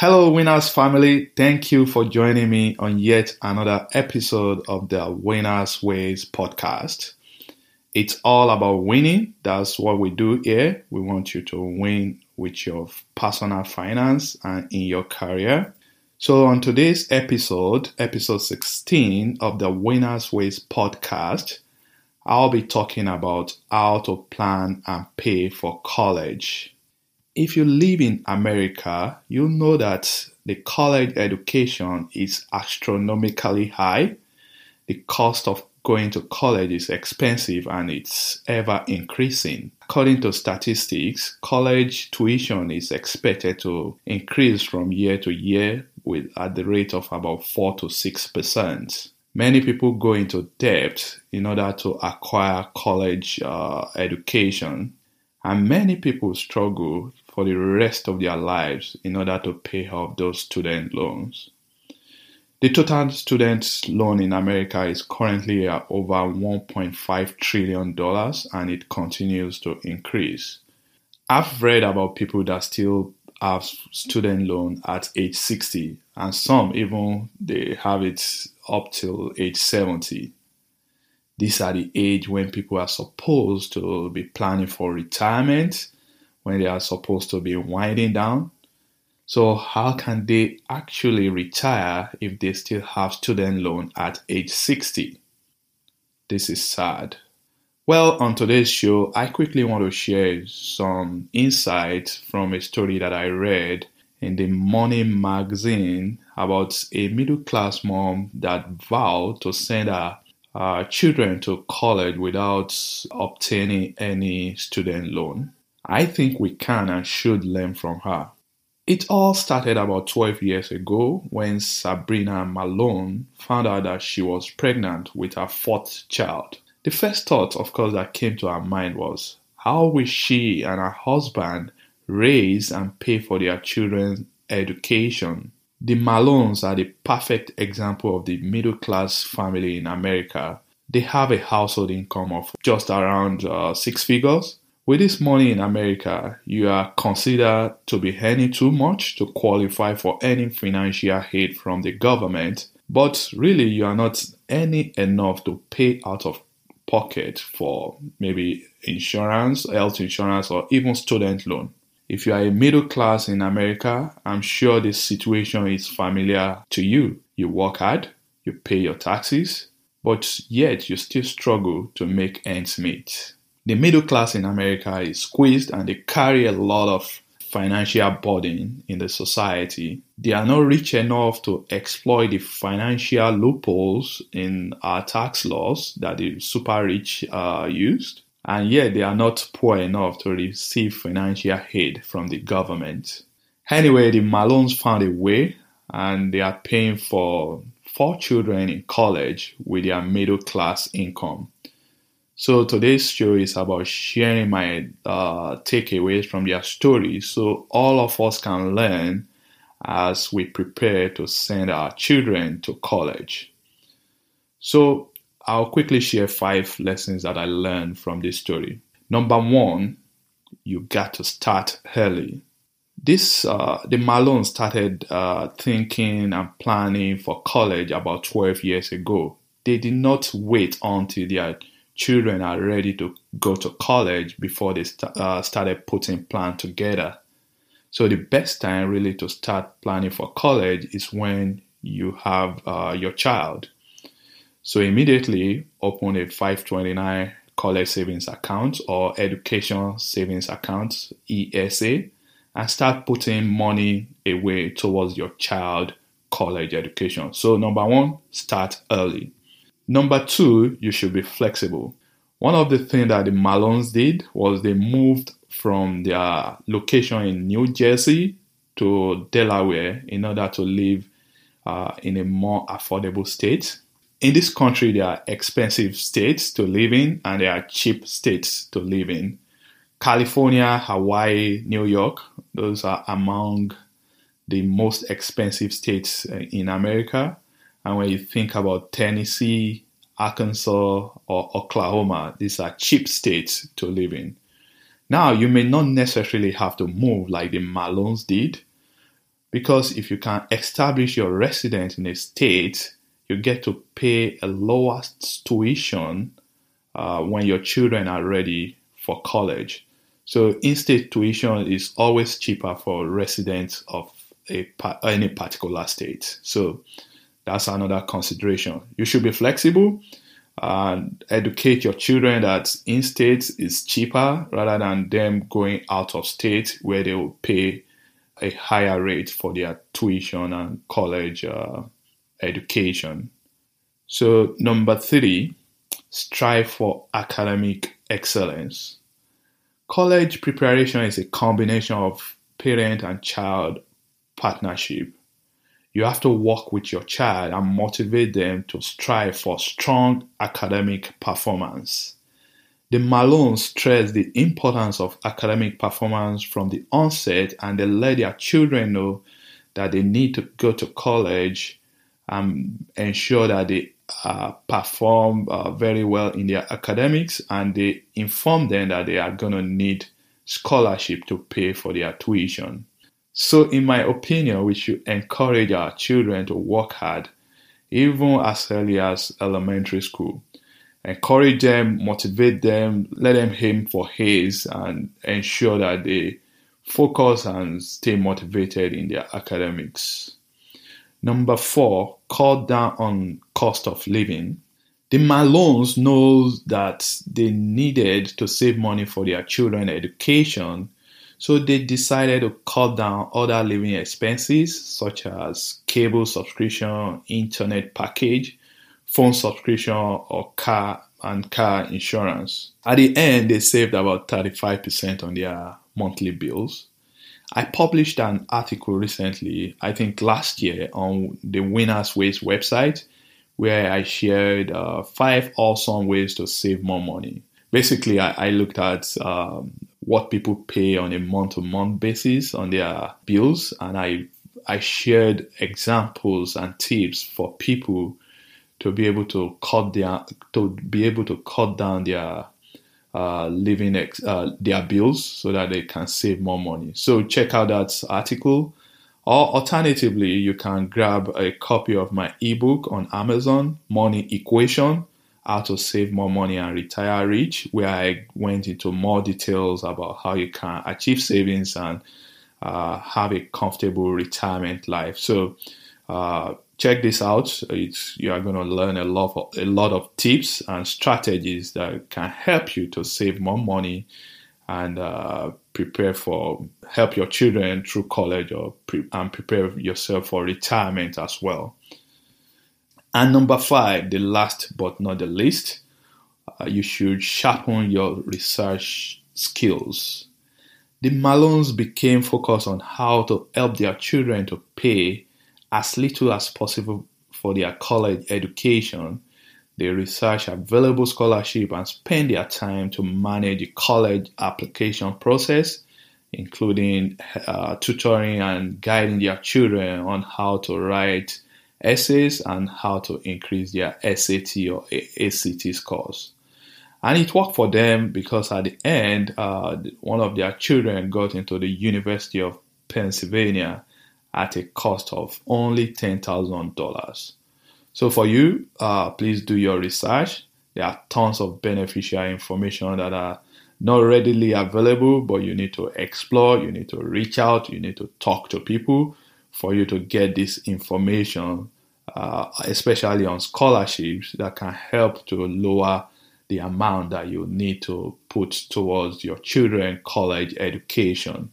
Hello, Winners family. Thank you for joining me on yet another episode of the Winners Ways podcast. It's all about winning. That's what we do here. We want you to win with your personal finance and in your career. So, on today's episode, episode 16 of the Winners Ways podcast, I'll be talking about how to plan and pay for college if you live in America, you know that the college education is astronomically high. The cost of going to college is expensive and it's ever increasing. According to statistics, college tuition is expected to increase from year to year with at the rate of about 4 to 6%. Many people go into debt in order to acquire college uh, education, and many people struggle for the rest of their lives in order to pay off those student loans. The total student loan in America is currently at over $1.5 trillion and it continues to increase. I've read about people that still have student loan at age 60 and some even they have it up till age 70. These are the age when people are supposed to be planning for retirement when they are supposed to be winding down. So, how can they actually retire if they still have student loan at age 60? This is sad. Well, on today's show, I quickly want to share some insights from a story that I read in the Money magazine about a middle class mom that vowed to send her children to college without obtaining any student loan. I think we can and should learn from her. It all started about 12 years ago when Sabrina Malone found out that she was pregnant with her fourth child. The first thought, of course, that came to her mind was how will she and her husband raise and pay for their children's education? The Malones are the perfect example of the middle class family in America. They have a household income of just around uh, six figures with this money in America, you are considered to be earning too much to qualify for any financial aid from the government, but really you are not earning enough to pay out of pocket for maybe insurance, health insurance, or even student loan. If you are a middle class in America, I'm sure this situation is familiar to you. You work hard, you pay your taxes, but yet you still struggle to make ends meet the middle class in America is squeezed and they carry a lot of financial burden in the society. They are not rich enough to exploit the financial loopholes in our tax laws that the super rich uh, used. And yet they are not poor enough to receive financial aid from the government. Anyway, the Malones found a way and they are paying for four children in college with their middle class income. So today's show is about sharing my uh, takeaways from their stories so all of us can learn as we prepare to send our children to college. So I'll quickly share five lessons that I learned from this story. Number one, you got to start early. This uh, the Malone started uh, thinking and planning for college about 12 years ago. They did not wait until had children are ready to go to college before they st- uh, started putting plan together. So the best time really to start planning for college is when you have uh, your child. So immediately open a 529 college savings account or education savings account ESA and start putting money away towards your child college education. So number 1, start early. Number two, you should be flexible. One of the things that the Malones did was they moved from their location in New Jersey to Delaware in order to live uh, in a more affordable state. In this country, there are expensive states to live in and there are cheap states to live in. California, Hawaii, New York, those are among the most expensive states uh, in America. And when you think about Tennessee, Arkansas, or Oklahoma, these are cheap states to live in. Now, you may not necessarily have to move like the Malones did, because if you can establish your residence in a state, you get to pay a lower tuition uh, when your children are ready for college. So in-state tuition is always cheaper for residents of a, any particular state. So that's another consideration. You should be flexible and educate your children that in-state is cheaper rather than them going out of state where they will pay a higher rate for their tuition and college uh, education. So, number three, strive for academic excellence. College preparation is a combination of parent and child partnership. You have to work with your child and motivate them to strive for strong academic performance. The Malones stress the importance of academic performance from the onset and they let their children know that they need to go to college and ensure that they uh, perform uh, very well in their academics and they inform them that they are going to need scholarship to pay for their tuition. So, in my opinion, we should encourage our children to work hard, even as early as elementary school encourage them, motivate them, let them aim for A's, and ensure that they focus and stay motivated in their academics. Number four, cut down on cost of living. The Malones knows that they needed to save money for their children education, so they decided to cut down other living expenses such as cable subscription, internet package, phone subscription or car and car insurance. At the end, they saved about 35% on their monthly bills. I published an article recently, I think last year, on the Winners Ways website, where I shared uh, five awesome ways to save more money. Basically, I, I looked at um, what people pay on a month to month basis on their bills, and I I shared examples and tips for people to be able to cut their to be able to cut down their uh, living ex, uh, their bills so that they can save more money. So check out that article. Or alternatively, you can grab a copy of my ebook on Amazon, Money Equation, How to Save More Money and Retire Rich, where I went into more details about how you can achieve savings and uh, have a comfortable retirement life. So uh, check this out. It's, you are going to learn a lot of, a lot of tips and strategies that can help you to save more money and uh, prepare for help your children through college or pre- and prepare yourself for retirement as well. And number five, the last but not the least, uh, you should sharpen your research skills. The Malones became focused on how to help their children to pay as little as possible for their college education. They research available scholarship and spend their time to manage the college application process, including uh, tutoring and guiding their children on how to write essays and how to increase their SAT or ACT scores. And it worked for them because at the end, uh, one of their children got into the University of Pennsylvania at a cost of only $10,000. So for you, uh, please do your research. There are tons of beneficial information that are not readily available, but you need to explore, you need to reach out, you need to talk to people for you to get this information, uh, especially on scholarships that can help to lower the amount that you need to put towards your children college education.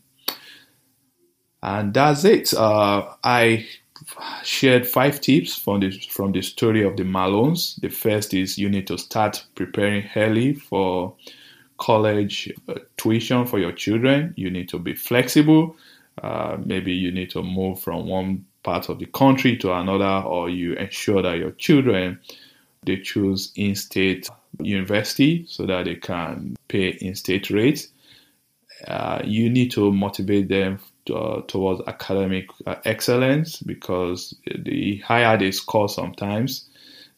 And that's it. Uh, I shared five tips from the from the story of the Malones. The first is you need to start preparing early for college uh, tuition for your children. You need to be flexible. Uh, maybe you need to move from one part of the country to another, or you ensure that your children they choose in-state university so that they can pay in-state rates. Uh, you need to motivate them uh, towards academic uh, excellence because the higher they score sometimes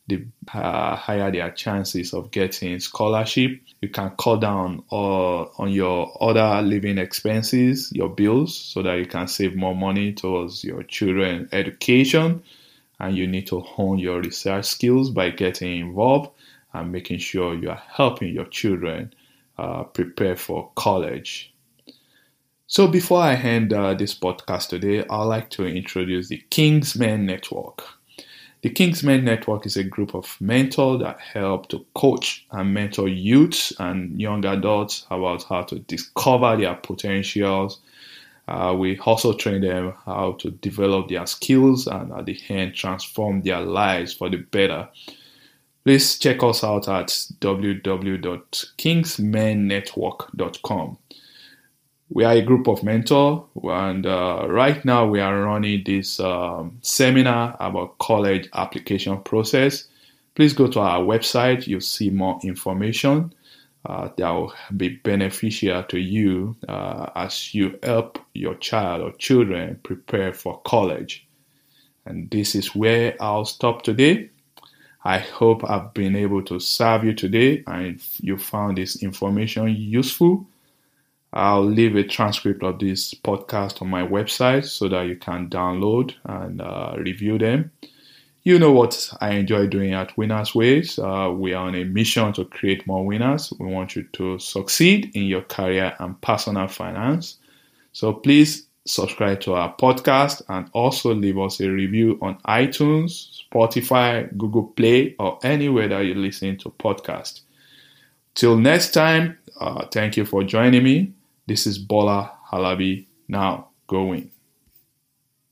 the uh, higher their chances of getting scholarship. You can cut down on your other living expenses, your bills, so that you can save more money towards your children education. And you need to hone your research skills by getting involved and making sure you are helping your children uh, prepare for college. So before I end uh, this podcast today, I'd like to introduce the Kingsmen Network. The Kingsmen Network is a group of mentors that help to coach and mentor youths and young adults about how to discover their potentials. Uh, we also train them how to develop their skills and at the end transform their lives for the better. Please check us out at www.kingsmennetwork.com we are a group of mentors, and uh, right now we are running this um, seminar about college application process. Please go to our website. You'll see more information uh, that will be beneficial to you uh, as you help your child or children prepare for college. And this is where I'll stop today. I hope I've been able to serve you today and you found this information useful. I'll leave a transcript of this podcast on my website so that you can download and uh, review them. You know what I enjoy doing at Winners Ways. Uh, we are on a mission to create more winners. We want you to succeed in your career and personal finance. So please subscribe to our podcast and also leave us a review on iTunes, Spotify, Google Play, or anywhere that you listen to podcasts. Till next time, uh, thank you for joining me. This is Bola Halabi. Now, go win.